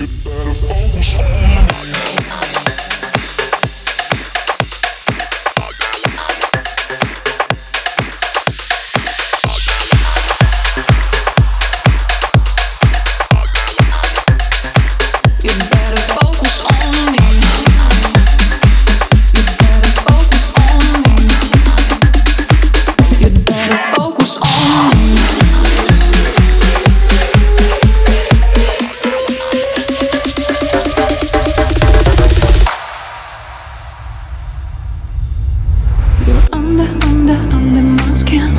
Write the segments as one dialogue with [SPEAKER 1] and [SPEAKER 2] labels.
[SPEAKER 1] You better focus on
[SPEAKER 2] under, under, under my skin.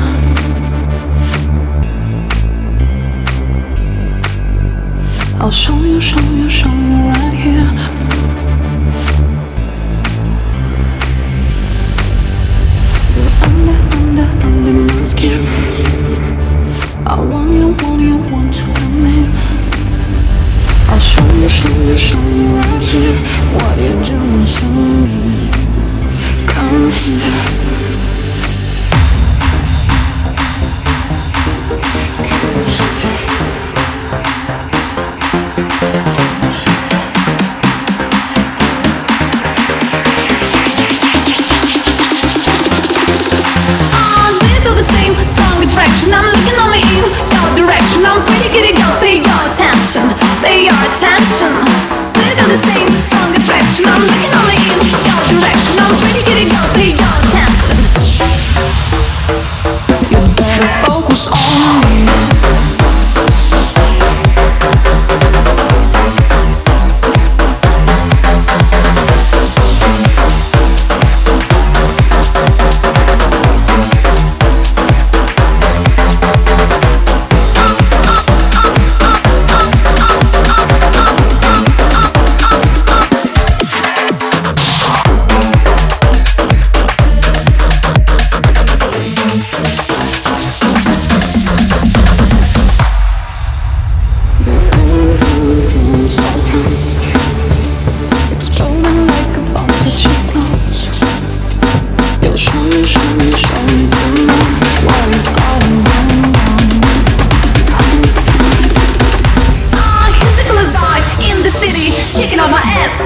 [SPEAKER 2] I'll show you, show you, show you right here. Under, under, under my skin. I want you, want you, want. I'll show you, show you, show you right here. the same strong attraction. I'm looking only in your direction. I'm pretty kitty girl, pay your attention, pay your attention. Look at the same strong attraction. I'm looking only in your direction. I'm pretty kitty girl, pay your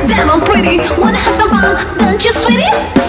[SPEAKER 2] damn, I'm pretty. Wanna have some fun, don't you, sweetie?